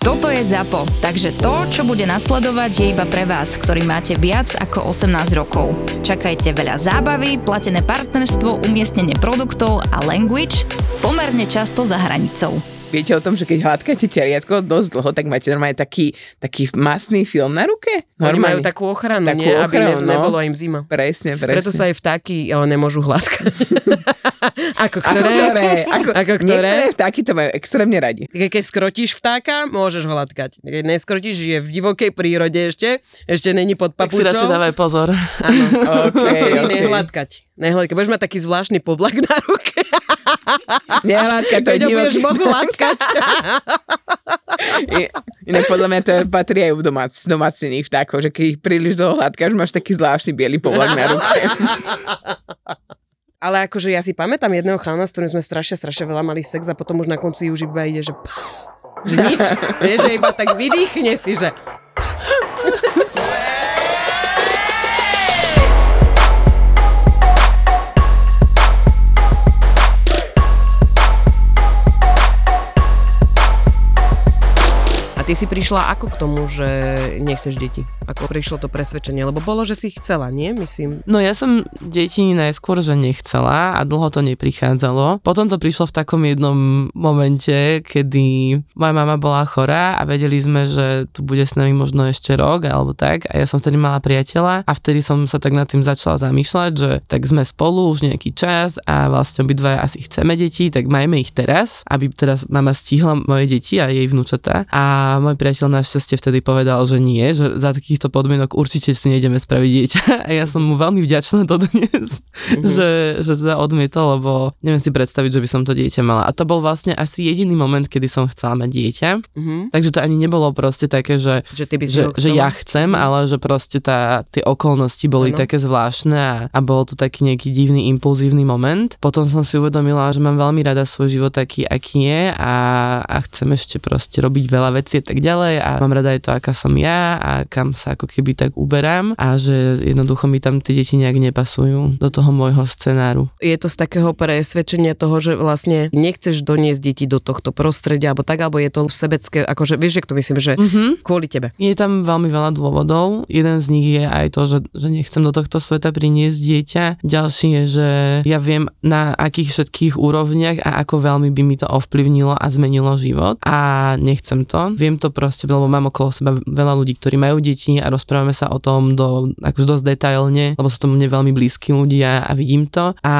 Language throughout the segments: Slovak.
Toto je ZAPO, takže to, čo bude nasledovať, je iba pre vás, ktorý máte viac ako 18 rokov. Čakajte veľa zábavy, platené partnerstvo, umiestnenie produktov a language pomerne často za hranicou. Viete o tom, že keď hladkáte teliatko dosť dlho, tak máte normálne taký, taký masný film na ruke? Oni Normálne. majú takú ochranu, Takú nie? Aby ochranu, ne, no. nebolo im zima. Presne, presne. Preto sa aj vtáky ale nemôžu hláskať. Ako Ako ktoré? ktoré? Ako, Ako ktoré? Niektoré vtáky to majú extrémne radi. Ke- Keď skrotíš vtáka, môžeš ho hladkať. Keď neskrotíš, je v divokej prírode ešte, ešte není pod Tak si radšej papučou. dávaj pozor. Áno. Okay, Okay. Nehladkať. Nehladkať. Budeš mať taký zvláštny povlak na ruke. Nehladka to Keď ho budeš divoký. moc hladkať. Inak podľa mňa to patrí aj v domác, domácnených vtákov, že keď ich príliš dlho hladkáš, máš taký zvláštny biely povlak na ruke. Ale akože ja si pamätám jedného chalana, s ktorým sme strašne, strašne veľa mali sex a potom už na konci už iba ide, že že nič. Vieš, že iba tak vydýchne si, že ty si prišla ako k tomu, že nechceš deti? Ako prišlo to presvedčenie? Lebo bolo, že si chcela, nie? Myslím. No ja som deti najskôr, že nechcela a dlho to neprichádzalo. Potom to prišlo v takom jednom momente, kedy moja mama bola chorá a vedeli sme, že tu bude s nami možno ešte rok alebo tak a ja som vtedy mala priateľa a vtedy som sa tak nad tým začala zamýšľať, že tak sme spolu už nejaký čas a vlastne obidvaja asi chceme deti, tak majme ich teraz, aby teraz mama stihla moje deti a jej vnúčata a môj priateľ našťastie vtedy povedal, že nie, že za takýchto podmienok určite si nejdeme spraviť dieťa a ja som mu veľmi vďačná dodnes, mm-hmm. že, že teda odmietol, lebo neviem si predstaviť, že by som to dieťa mala. A to bol vlastne asi jediný moment, kedy som chcela mať dieťa. Mhm. Takže to ani nebolo proste také, že, Že ty by že, že ja chcem, ale že proste tá, tie okolnosti boli Áno. také zvláštne a, a bol to taký nejaký divný, impulzívny moment. Potom som si uvedomila, že mám veľmi rada svoj život taký, aký je a, a chcem ešte proste robiť veľa vecí tak ďalej a mám rada aj to, aká som ja a kam sa ako keby tak uberám a že jednoducho mi tam tie deti nejak nepasujú do toho môjho scenáru. je to z takého presvedčenia toho, že vlastne nechceš doniesť deti do tohto prostredia, alebo tak, alebo je to sebecké, akože vieš, že to myslím, že Mhm. kvôli tebe. Je tam veľmi veľa dôvodov. Jeden z nich je aj to, že, že nechcem do tohto sveta priniesť dieťa. Ďalší je, že ja viem na akých všetkých úrovniach a ako veľmi by mi to ovplyvnilo a zmenilo život a nechcem to. Viem to proste, lebo mám okolo seba veľa ľudí, ktorí majú deti a rozprávame sa o tom do, akože dosť detailne, lebo sú to mne veľmi blízki ľudia a vidím to. A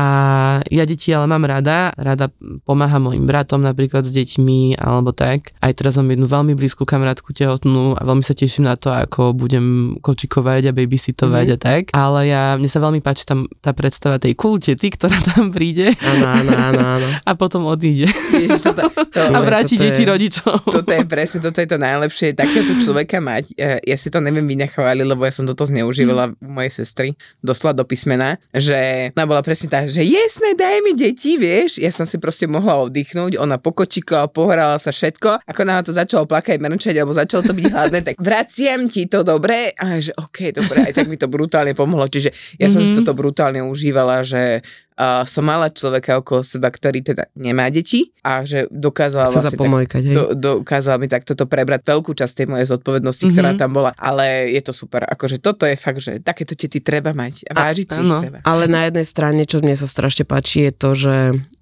ja deti ale mám rada, rada pomáham mojim bratom napríklad s deťmi alebo tak. Aj teraz mám jednu veľmi blízku kamarátku tehotnú a veľmi sa teším na to, ako budem kočikovať a babysitovať mm-hmm. a tak. Ale ja, mne sa veľmi páči tam tá predstava tej kultety, ktorá tam príde Áno, áno, áno, áno. a potom odíde Ježiš, toto, to, a vráti toto je- deti rodičov. toto je presne, toto je to najlepšie, takéto človeka mať. E, Ja si to neviem vynechváliť, lebo ja som toto zneužívala u mojej sestry, doslova do písmena, že ona bola presne tá, že jasné, daj mi deti, vieš. Ja som si proste mohla oddychnúť, ona pokočikovala, pohrala sa všetko. Ako náhle to začalo plakať, mrčať, alebo začalo to byť hladné, tak vraciam ti to dobre. A že OK, dobre, aj tak mi to brutálne pomohlo. Čiže ja som si toto brutálne užívala, že uh, som mala človeka okolo seba, ktorý teda nemá deti a že dokázala Sa vlastne tak, zapomojkať, hej. do, dokázala mi takto to prebrať veľkú časť tej mojej zodpovednosti, mm-hmm. ktorá tam bola, ale je to super. Akože toto je fakt, že takéto tety treba mať a vážiť si ich áno. treba. Ale na jednej strane, čo mne sa strašne páči, je to, že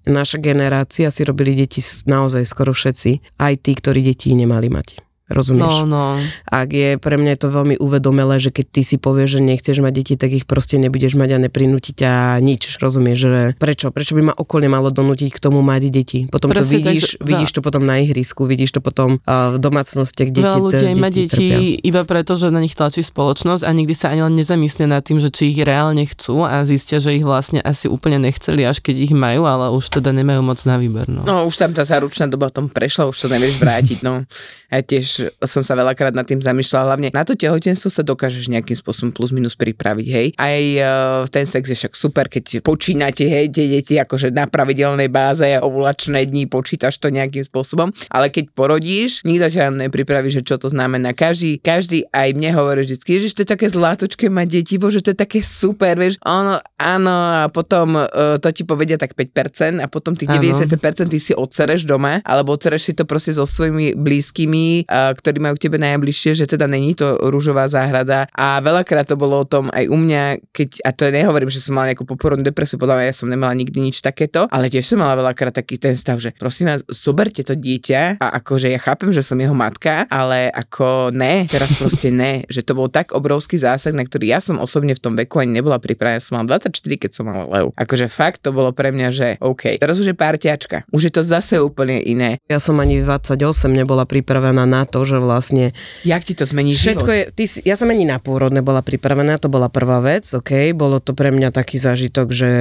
naša generácia si robili deti naozaj skoro všetci, aj tí, ktorí deti nemali mať. Rozumieš? No, no. Ak je pre mňa je to veľmi uvedomelé, že keď ty si povieš, že nechceš mať deti, tak ich proste nebudeš mať a neprinúti ťa nič, rozumieš? Že prečo? Prečo by ma okolie malo donútiť k tomu mať deti? Potom to Presne tak, vidíš, že- vidíš to potom na ihrisku, vidíš to potom uh, v domácnostiach, kde Veľa ti ľudí aj má deti deti trpia. iba preto, že na nich tlačí spoločnosť a nikdy sa ani len nezamyslia nad tým, že či ich reálne chcú a zistia, že ich vlastne asi úplne nechceli, až keď ich majú, ale už teda nemajú moc na výber. No. No už tam tá záručná doba v tom prešla, už to nevieš vrátiť, no. A tiež som sa veľakrát nad tým zamýšľala, hlavne na to tehotenstvo sa dokážeš nejakým spôsobom plus minus pripraviť, hej. Aj uh, ten sex je však super, keď počínate, hej, tie deti akože na pravidelnej báze, ovulačné dní, počítaš to nejakým spôsobom, ale keď porodíš, nikto ťa nepripraví, že čo to znamená. Každý, každý aj mne hovorí vždy, že to je také zlatočké mať deti, bože, to je také super, vieš, ono, áno, a potom uh, to ti povedia tak 5% a potom tých Áno. 95% ty si odsereš doma, alebo odsereš si to proste so svojimi blízkymi, uh, ktorí majú k tebe najbližšie, že teda není to rúžová záhrada a veľakrát to bolo o tom aj u mňa, keď, a to nehovorím, že som mala nejakú poporodnú depresiu, podľa mňa ja som nemala nikdy nič takéto, ale tiež som mala veľakrát taký ten stav, že prosím vás, zoberte to dieťa a akože ja chápem, že som jeho matka, ale ako ne, teraz proste ne, že to bol tak obrovský zásah, na ktorý ja som osobne v tom veku ani nebola pripravená, som mala 24, keď som mala Leu. Akože fakt to bolo pre mňa, že OK, teraz už je párťačka, už je to zase úplne iné. Ja som ani v 28 nebola pripravená na to, že vlastne Jak ti to zmení Všetko život? je, ty ja som ani na pôrod nebola pripravená, to bola prvá vec, ok, bolo to pre mňa taký zážitok, že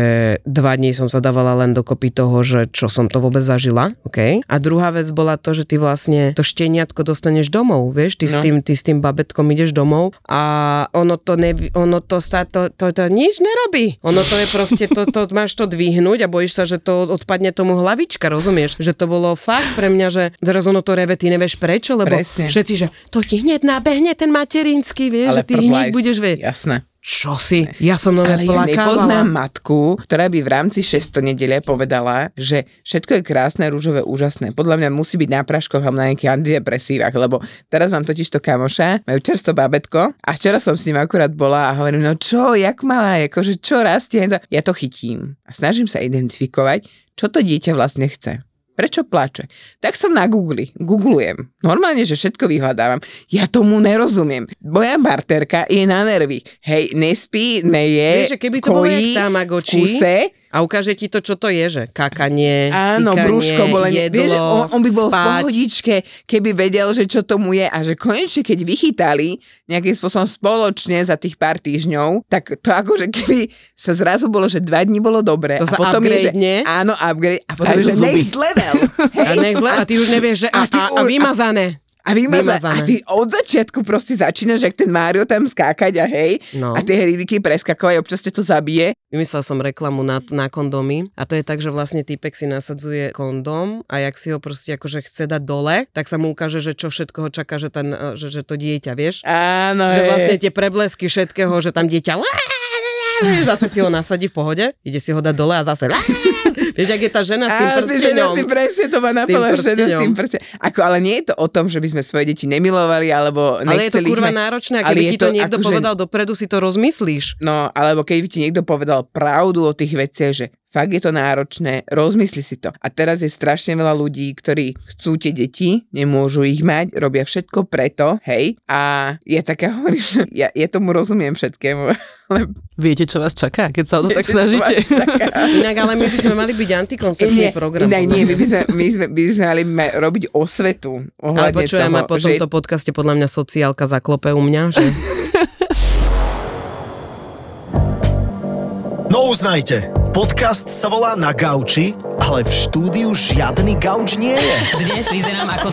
dva dní som sa dávala len dokopy toho, že čo som to vôbec zažila, ok. A druhá vec bola to, že ty vlastne to šteniatko dostaneš domov, vieš, ty, no. s, tým, ty s tým babetkom ideš domov a ono to, nevi, ono to sa, to, to, to, nič nerobí. Ono to je proste, to, to máš to dvihnúť a bojíš sa, že to odpadne tomu hlavička, rozumieš? Že to bolo fakt pre mňa, že teraz ono to reve, ty nevieš prečo, lebo Presne. všetci, že to ti hneď nabehne ten materinský, vieš, že ty hneď budeš vie. Jasné. Čo si? Ja som nové Ale ja nepoznám matku, ktorá by v rámci 600 nedele povedala, že všetko je krásne, rúžové, úžasné. Podľa mňa musí byť na práškoch a na nejakých antidepresívach, lebo teraz mám totiž to kamoša, majú čerstvo babetko a včera som s ním akurát bola a hovorím, no čo, jak malá, akože čo rastie? Ja to chytím a snažím sa identifikovať, čo to dieťa vlastne chce. Prečo plače? Tak som na Google, googlujem. Normálne, že všetko vyhľadávam. Ja tomu nerozumiem. Moja barterka je na nervy. Hej, nespí, neje, Vieš, keby to bolo kojí Tamagotchi, v kuse, A ukáže ti to, čo to je, že kakanie, Áno, brúško bolenie. jedlo, Vieš, on, on by bol v spať. pohodičke, keby vedel, že čo tomu je a že konečne, keď vychytali nejakým spôsobom spoločne za tých pár týždňov, tak to akože keby sa zrazu bolo, že dva dní bolo dobre. To a sa potom je, že, áno, upgrade. A potom Aj je, že zuby. next level. A, nech, a ty už nevieš, že a, A ty a, a vymazané. A, vymaza, a Vymazané. ty od začiatku proste začínaš, jak ten Mário tam skákať a hej, No. a tie hrybiky preskakovať, občas ťa to zabije. Vymyslel som reklamu na, na kondomy a to je tak, že vlastne týpek si nasadzuje kondom a jak si ho proste akože chce dať dole, tak sa mu ukáže, že čo všetko ho čaká, že, ten, že, že to dieťa, vieš? Áno, Že hej. vlastne tie preblesky všetkého, že tam dieťa vieš, zase si ho nasadí v pohode, ide si ho dať dole a zase vieš, jak je tá žena s tým žena prstenom. si presne, to ma napadlo, žena s tým prstenom. Ako, ale nie je to o tom, že by sme svoje deti nemilovali, alebo Ale je to kurva mať. náročné a keby ti to, to niekto akože- povedal dopredu, si to rozmyslíš. No, alebo keď by ti niekto povedal pravdu o tých veciach, že fakt je to náročné, rozmysli si to. A teraz je strašne veľa ľudí, ktorí chcú tie deti, nemôžu ich mať, robia všetko preto, hej. A ja taká hovorím, že ja, ja tomu rozumiem všetkému. Ale Viete, čo vás čaká, keď sa o to tak viete, čo snažíte? Inak, ale my by sme mali byť antikoncepčný Nie, program. inak nie, my by sme, my sme, my by sme mali ma- robiť osvetu Ale ohľadne počujem, toho, a po že tomto podcaste podľa mňa sociálka zaklope u mňa, že No uznajte, podcast sa volá Na gauči, ale v štúdiu žiadny gauč nie je. Dnes vyzerám ako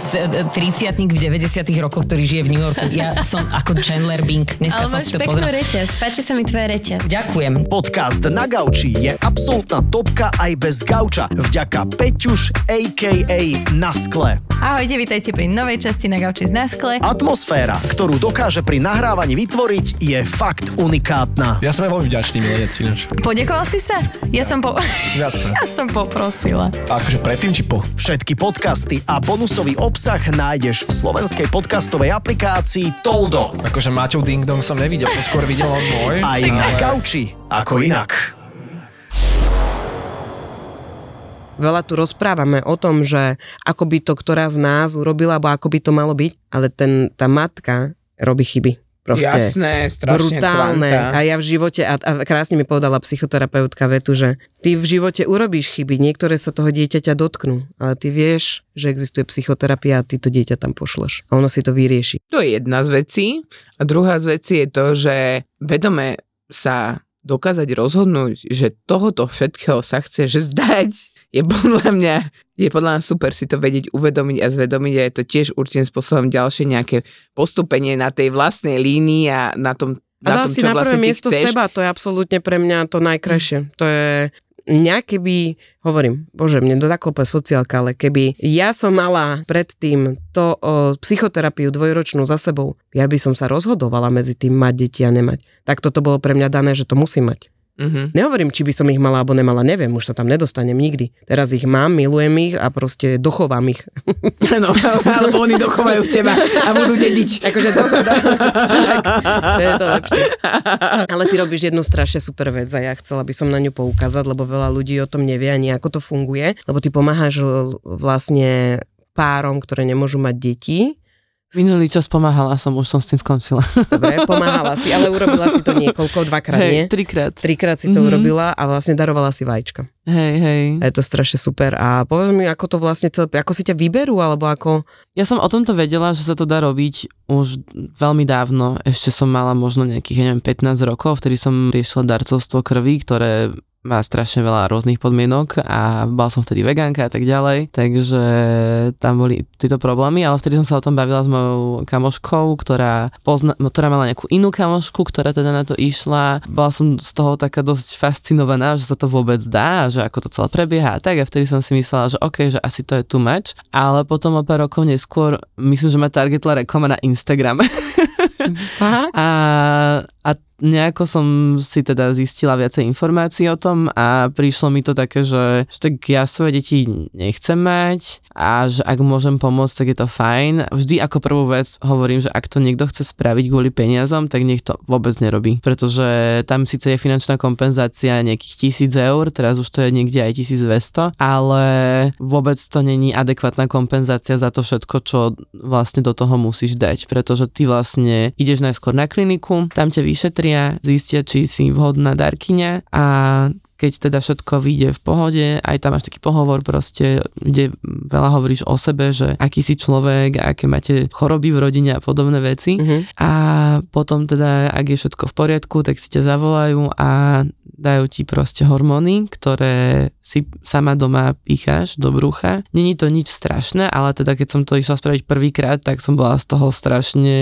triciatník v 90 rokoch, ktorý žije v New Yorku. Ja som ako Chandler Bing. Dneska Ale som máš si to peknú reťaz, páči sa mi tvoja reťaz. Ďakujem. Podcast Na gauči je absolútna topka aj bez gauča. Vďaka Peťuš a.k.a. Na skle. Ahojte, vítajte pri novej časti na Gauči z Naskle. Atmosféra, ktorú dokáže pri nahrávaní vytvoriť, je fakt unikátna. Ja som veľmi vďačný milenec ináč. Podekoval si sa? Ja som po... Ja som poprosila. A akože predtým či po? Všetky podcasty a bonusový obsah nájdeš v slovenskej podcastovej aplikácii Toldo. Akože Maťov Ding Dong som nevidel, to skôr videl on môj. Aj na gauči, ako inak. Veľa tu rozprávame o tom, že ako by to ktorá z nás urobila, alebo ako by to malo byť, ale ten, tá matka robí chyby. Proste Jasné, strašne brutálne. kvanta. A ja v živote, a, a krásne mi povedala psychoterapeutka vetu, že ty v živote urobíš chyby, niektoré sa toho dieťaťa dotknú, ale ty vieš, že existuje psychoterapia a ty to dieťa tam pošleš. A ono si to vyrieši. To je jedna z vecí. A druhá z vecí je to, že vedome sa dokázať rozhodnúť, že tohoto všetkého sa chceš zdať, je podľa mňa, je podľa mňa super si to vedieť uvedomiť a zvedomiť a je to tiež určitým spôsobom ďalšie nejaké postupenie na tej vlastnej línii a na tom, A na dá tom si na prvé vlastne miesto chceš. seba, to je absolútne pre mňa to najkrajšie. To je mňa keby, hovorím, bože, mne to zaklope sociálka, ale keby ja som mala predtým to o, psychoterapiu dvojročnú za sebou, ja by som sa rozhodovala medzi tým mať deti a nemať. Tak toto bolo pre mňa dané, že to musím mať. Mhm. Nehovorím, či by som ich mala alebo nemala, neviem, už sa tam nedostanem nikdy. Teraz ich mám, milujem ich a proste dochovám ich. No, alebo oni dochovajú teba a budú dediť. Akože to, to je to lepšie. Ale ty robíš jednu strašne super vec a ja chcela by som na ňu poukázať, lebo veľa ľudí o tom nevie ani ako to funguje, lebo ty pomáhaš vlastne párom, ktoré nemôžu mať deti. Minulý čas pomáhala som, už som s tým skončila. Dobre, pomáhala si, ale urobila si to niekoľko, dvakrát, nie? Hej, trikrát. Trikrát si to Mhm. urobila a vlastne darovala si vajíčka. Hej, hej. A je to strašne super. A povedz mi, ako to vlastne celé, ako si ťa vyberú, alebo ako... Ja som o tomto vedela, že sa to dá robiť už veľmi dávno. Ešte som mala možno nejakých, ja neviem, 15 rokov, vtedy som riešila darcovstvo krvi, ktoré má strašne veľa rôznych podmienok a bola som vtedy vegánka a tak ďalej, takže tam boli tieto problémy, ale vtedy som sa o tom bavila s mojou kamoškou, ktorá, pozna, ktorá mala nejakú inú kamošku, ktorá teda na to išla. Bola som z toho taká dosť fascinovaná, že sa to vôbec dá, že ako to celé prebieha a tak a vtedy som si myslela, že OK, že asi to je too much, ale potom o pár rokov neskôr, myslím, že ma targetla reklama na Instagram. A, a nejako som si teda zistila viacej informácií o tom a prišlo mi to také, že, že tak ja svoje deti nechcem mať a že ak môžem pomôcť, tak je to fajn. Vždy ako prvú vec hovorím, že ak to niekto chce spraviť kvôli peniazom, tak nech to vôbec nerobí, pretože tam síce je finančná kompenzácia nejakých tisíc eur, teraz už to je niekde aj 1200, ale vôbec to není adekvátna kompenzácia za to všetko, čo vlastne do toho musíš dať, pretože ty vlastne ideš najskôr na kliniku, tam ťa vyšetria, zistia, či si vhodná darkyňa a keď teda všetko vyjde v pohode, aj tam máš taký pohovor proste, kde veľa hovoríš o sebe, že aký si človek, aké máte choroby v rodine a podobné veci. Mhm. A potom teda, ak je všetko v poriadku, tak si ťa zavolajú a dajú ti proste hormóny, ktoré si sama doma picháš do brucha. Není to nič strašné, ale teda keď som to išla spraviť prvýkrát, tak som bola z toho strašne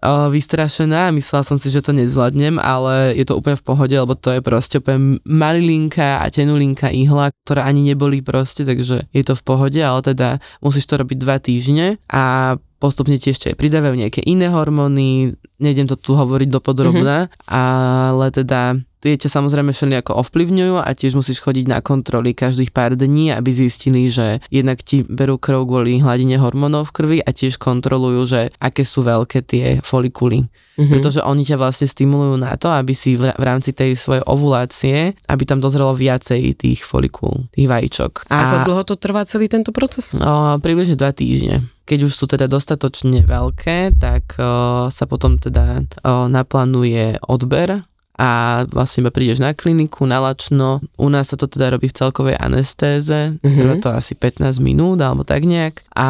uh, vystrašená. Myslela som si, že to nezvládnem, ale je to úplne v pohode, lebo to je proste úplne malilinká a tenulinká ihla, ktoré ani neboli proste, takže je to v pohode, ale teda musíš to robiť dva týždne a postupne ti ešte aj pridávajú nejaké iné hormóny, nejdem to tu hovoriť dopodrobná, mm-hmm. ale teda tie ťa samozrejme všelijako ovplyvňujú a tiež musíš chodiť na kontroly každých pár dní, aby zistili, že jednak ti berú krv kvôli hladine hormónov v krvi a tiež kontrolujú, že aké sú veľké tie folikuly. Mm-hmm. Pretože oni ťa vlastne stimulujú na to, aby si v rámci tej svojej ovulácie, aby tam dozrelo viacej tých folikul, tých vajíčok. A ako dlho to trvá celý tento proces? O, približne dva týždne. Keď už sú teda dostatočne veľké, tak o, sa potom teda o, naplánuje odber a vlastne iba prídeš na kliniku, na lačno. U nás sa to teda robí v celkovej anestéze, Mhm. trvá to asi 15 minút alebo tak nejak a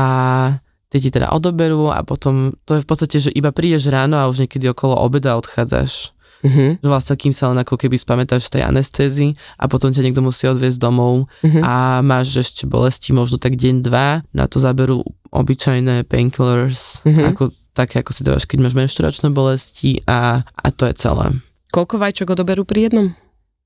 tie ti teda odoberú a potom to je v podstate, že iba prídeš ráno a už niekedy okolo obeda odchádzaš. Mhm. Že vlastne kým sa len ako keby spamätáš z tej anestézy a potom ťa niekto musí odviezť domov Mhm. a máš ešte bolesti možno tak deň, dva, na to zaberú obyčajné painkillers, Mhm. ako také, ako si dávaš, keď máš menšturačné bolesti a, a to je celé. Koľko vajíčok odoberú pri jednom?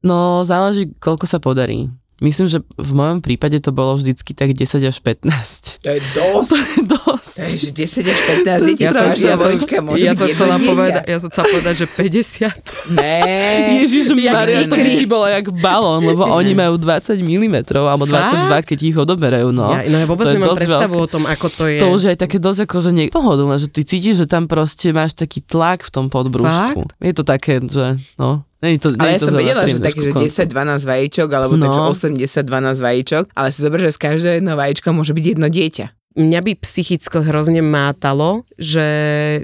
No, záleží, koľko sa podarí. Myslím, že v mojom prípade to bolo vždycky tak 10 až 15. To je dosť. dosť. To Že 10 až 15 detí, Ja som- ja vajíčka môže ja byť jedno chcela ja som chcela povedať, že 50. Né. Ježiš Maria, to by bola jak balón, lebo oni majú 20 mm alebo 22, keď ich odoberajú, no. Ja, no ja vôbec To je nemám dosť predstavu veľké. o tom, ako to je. To už je aj také dosť ako, že nie pohodlné, že ty cítiš, že tam proste máš taký tlak v tom podbrúšku. Je to také, že no, nie to, nie Ale ja to som vedela, že také, že školko. 10-12 vajíčok, alebo No. takže 80-12 vajíčok, ale si zober, že z každého jedného vajíčka môže byť jedno dieťa. Mňa by psychicko hrozne mátalo, že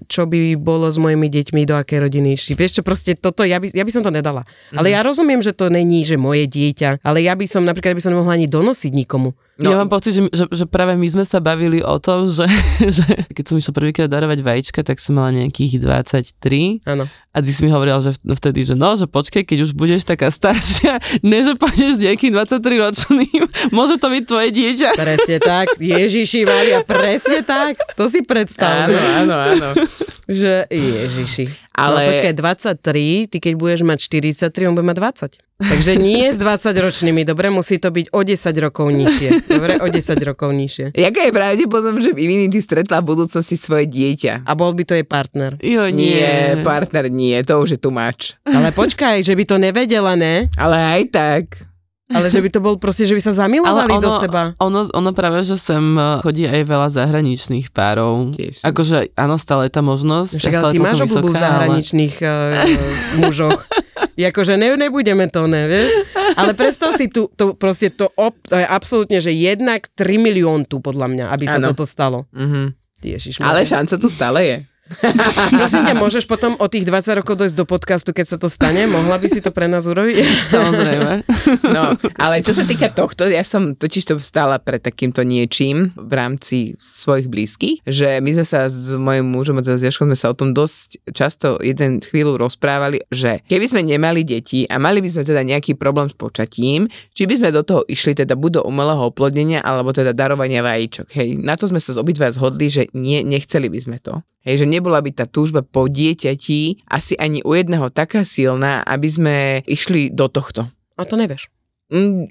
čo by bolo s mojimi deťmi, do akej rodiny išli. Vieš čo, proste toto, ja by, ja by som to nedala. Ale Mhm. ja rozumiem, že to není, že moje dieťa, ale ja by som napríklad by som nemohla ani donosiť nikomu. No. Ja mám pocit, že, že, že práve my sme sa bavili o tom, že, že keď som išla prvýkrát darovať vajíčka, tak som mala nejakých 23 Áno. a ty si mi hovoril, že v- vtedy, že no, že počkej, keď už budeš taká staršia, ne, že pôjdeš s nejakým 23 ročným, môže to byť tvoje dieťa. Presne tak, Ježiši Maria, presne tak, to si predstav. Áno, áno, áno. Že Ježiši. Ale- No počkaj, 23, ty keď budeš mať 43, on bude mať 20. Takže nie s 20 ročnými, dobre, musí to byť o 10 rokov nižšie. Dobre, o 10 rokov nižšie. Jaká je pravdepodobnosť, že Infinity stretla v budúcnosti svoje dieťa? A bol by to jej partner. Jo, nie. Nie, partner nie, to už je tumač. Ale počkaj, že by to nevedela, ne? Ale aj tak. Ale že by to bol proste, že by sa zamilovali do seba. Ono, ono práve, že sem eh, chodí aj veľa zahraničných párov. Tiež. Akože áno, stále je tá možnosť. Však ale stále ty máš obľúbu v vysoká, ale- zahraničných uh, mužoch. Jakože ne, nebudeme to, ne, vieš? Ale predstav si tu, to proste to, op, to je absolútne, že jednak 3 milión tu podľa mňa, aby sa Áno. toto stalo. Mhm. Ježiš, Ale šanca tu stále je. Prosím ťa, môžeš potom o tých 20 rokov dojsť do podcastu, keď sa to stane? Mohla by si to pre nás urobiť? Samozrejme. No, ale čo sa týka tohto, ja som totiž to stála pred takýmto niečím v rámci svojich blízkych, že my sme sa s mojim mužom, a teda s Jaškom sme sa o tom dosť často jeden chvíľu rozprávali, že keby sme nemali deti a mali by sme teda nejaký problém s počatím, či by sme do toho išli teda buď do umelého oplodnenia, alebo teda darovania vajíčok. Hej, na to sme sa z obidva zhodli, že nie, nechceli by sme to. Hej, že nebola by tá túžba po dieťati asi ani u jedného taká silná, aby sme išli do tohto. A to nevieš. Mm,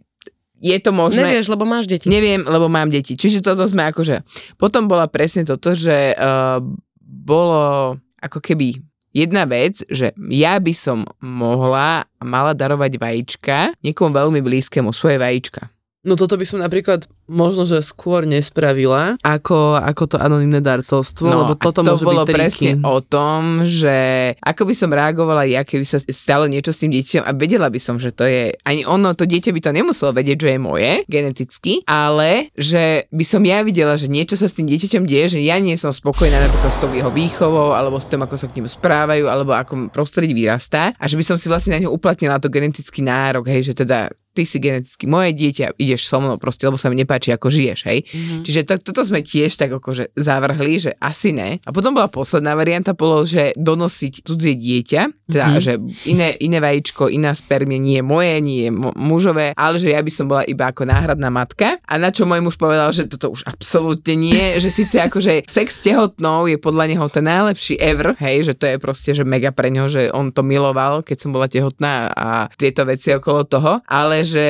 je to možné. Nevieš, lebo máš deti. Neviem, lebo mám deti. Čiže toto sme akože... Potom bola presne toto, že uh, bolo ako keby jedna vec, že ja by som mohla a mala darovať vajíčka niekomu veľmi blízkemu, svoje vajíčka. No toto by som napríklad možno, že skôr nespravila, ako, ako to anonimné darcovstvo, lebo toto No, to môže bolo byť triky. presne o tom, že ako by som reagovala ja, keby sa stalo niečo s tým dieťaťom a vedela by som, že to je, ani ono, to dieťa by to nemuselo vedieť, že je moje, geneticky, ale že by som ja videla, že niečo sa s tým dieťaťom deje, že ja nie som spokojná napríklad s tou jeho výchovou, alebo s tým, ako sa k ním správajú, alebo ako prostredí vyrastá a že by som si vlastne na ňu uplatnila to genetický nárok, hej, že teda ty si geneticky moje dieťa, ideš so mnou proste, lebo sa mi nepáči, ako žiješ, hej. Mm-hmm. Čiže to, toto sme tiež tak akože zavrhli, že asi ne. A potom bola posledná varianta, bolo, že donosiť cudzie dieťa, teda, mm-hmm. že iné, iné vajíčko, iná spermie, nie je moje, nie je mo- mužové, ale že ja by som bola iba ako náhradná matka. A na čo môj muž povedal, že toto už absolútne nie, že síce akože sex tehotnou je podľa neho ten najlepší ever, hej, že to je proste, že mega pre neho, že on to miloval, keď som bola tehotná a tieto veci okolo toho, ale že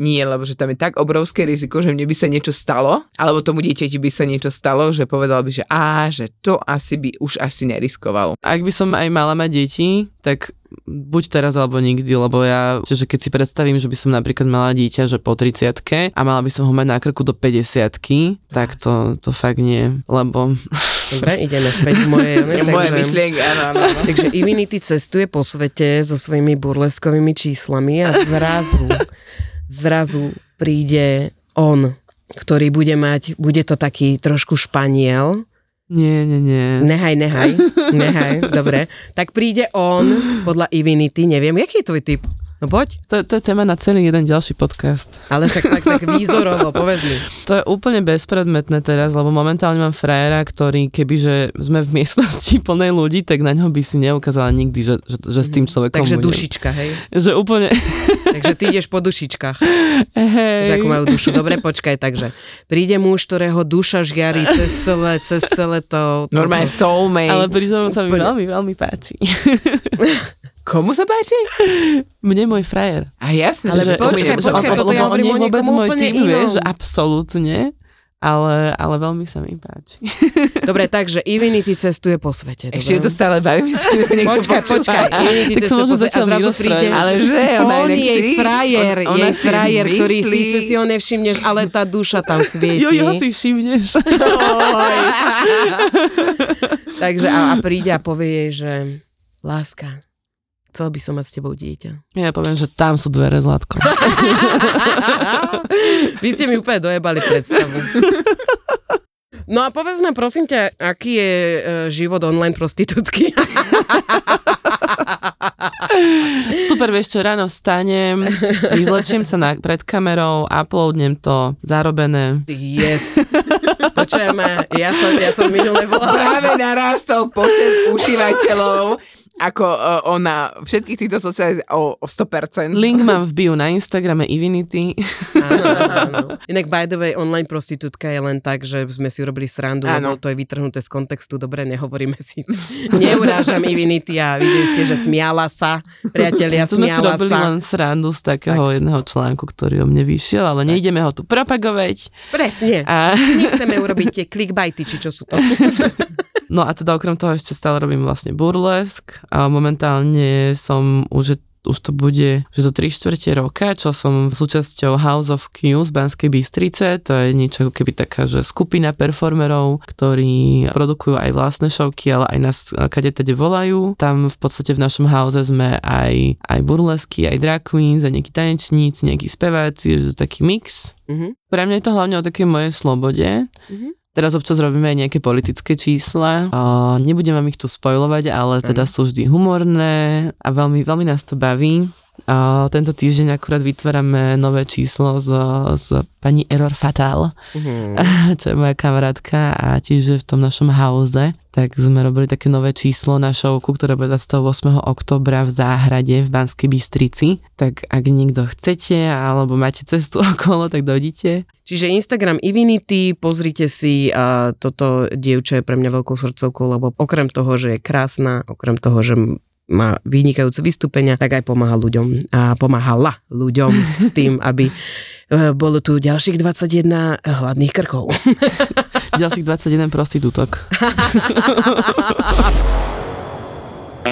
nie, lebo že tam je tak obrovské riziko, že mne by sa niečo stalo, alebo tomu dieťati by sa niečo stalo, že povedal by, že á, že to asi by už asi neriskoval. Ak by som aj mala mať deti, tak buď teraz alebo nikdy, lebo ja, že keď si predstavím, že by som napríklad mala dieťa, že po 30 a mala by som ho mať na krku do 50 tak to, to fakt nie, lebo Dobre, ideme späť v mojej... Ne, Moje takže- myšlienky, áno, áno. áno. Takže Ivinity cestuje po svete so svojimi burleskovými číslami a zrazu, zrazu príde on, ktorý bude mať, bude to taký trošku španiel. Nie, nie, nie. Nehaj, nehaj, nehaj, dobre. Tak príde on, podľa Ivinity, neviem, jaký je tvoj typ? No poď. To, to je téma na celý jeden ďalší podcast. Ale však tak, tak výzorovo, povedz mi. To je úplne bezpredmetné teraz, lebo momentálne mám frajera, ktorý kebyže sme v miestnosti plnej ľudí, tak na ňo by si neukázala nikdy, že, že, že s tým človekom Takže budem. dušička, hej? Že úplne... Takže ty ideš po dušičkách. Hej. Že ako majú dušu. Dobre, počkaj, takže príde muž, ktorého duša žiari cez celé, cez celé to... Normálne soulmate. Ale pritom sa mi Úplne. veľmi, veľmi páči. Komu sa páči? Mne môj frajer. A jasne, Ale že, počkaj, že- počkaj, on- toto ja hovorím o je vôbec niekom môj úplne inom. vieš, že absolútne, ale, ale veľmi sa mi páči. Dobre, takže Ivinity cestuje po svete. Ešte ju dobre? to stále baví, myslím, že niekto Počkaj, počkaj. Ivinity Tak sa cestuje po svete a zrazu príde... Ale že, ona on jej si- frajer, on- ona jej frajer, ktorý síce si ho nevšimneš, ale tá duša tam svieti. Jo, jo, si všimneš. Takže a, a príde a povie jej, že láska, chcel by som mať s tebou dieťa. Ja poviem, že tam sú dvere, Zlatko. Vy ste mi úplne dojebali predstavu. No a povedz nám prosím ťa, aký je e, život online prostitútky? Super, vieš čo, ráno vstanem, vyzlečím sa na, pred kamerou, uploadnem to, zarobené. Yes. Počujeme, ja som, ja som minule volala. Práve narastol počet užívateľov ako uh, ona všetkých týchto sociálnych o, o 100%. Link mám v bio na Instagrame Ivinity. Áno, áno, áno. Inak by the way, online prostitútka je len tak, že sme si urobili srandu, Áno. lebo to je vytrhnuté z kontextu, dobre, nehovoríme si. Neurážam Ivinity a videli ste, že smiala sa, priatelia, Tu sme si smiala robili sa. len srandu z takého tak. jedného článku, ktorý o mne vyšiel, ale nejdeme ho tu propagovať. Presne. A, Nechceme urobiť tie clickbaity, či čo sú to. no a teda okrem toho ešte stále robím vlastne burlesk a momentálne som už už to bude, že to 3 štvrte roka, čo som súčasťou House of Q z Banskej Bystrice, to je niečo ako keby taká, že skupina performerov, ktorí produkujú aj vlastné šovky, ale aj nás kade tede volajú. Tam v podstate v našom house sme aj, aj burlesky, aj drag queens, aj nejakí tanečníci, nejakí speváci, že to je taký mix. Mhm. Pre mňa je to hlavne o takej mojej slobode. Mhm. Teraz občas robíme aj nejaké politické čísla. O, nebudem vám ich tu spojovať, ale teda sú vždy humorné a veľmi, veľmi nás to baví. O, tento týždeň akurát vytvárame nové číslo z, z pani Error Fatal, Mhm. čo je moja kamarátka a tiež v tom našom hauze. Tak sme robili také nové číslo na šovku, ktoré bude 28. oktobra v záhrade v Banskej Bystrici. Tak ak niekto chcete alebo máte cestu okolo, tak dojdite. Čiže Instagram Ivinity, pozrite si a toto dievča je pre mňa veľkou srdcovkou, lebo okrem toho, že je krásna, okrem toho, že má vynikajúce vystúpenia, tak aj pomáha ľuďom a pomáhala ľuďom s tým, aby e, bolo tu ďalších 21 hladných krkov. Ďalších 21 prostitútok.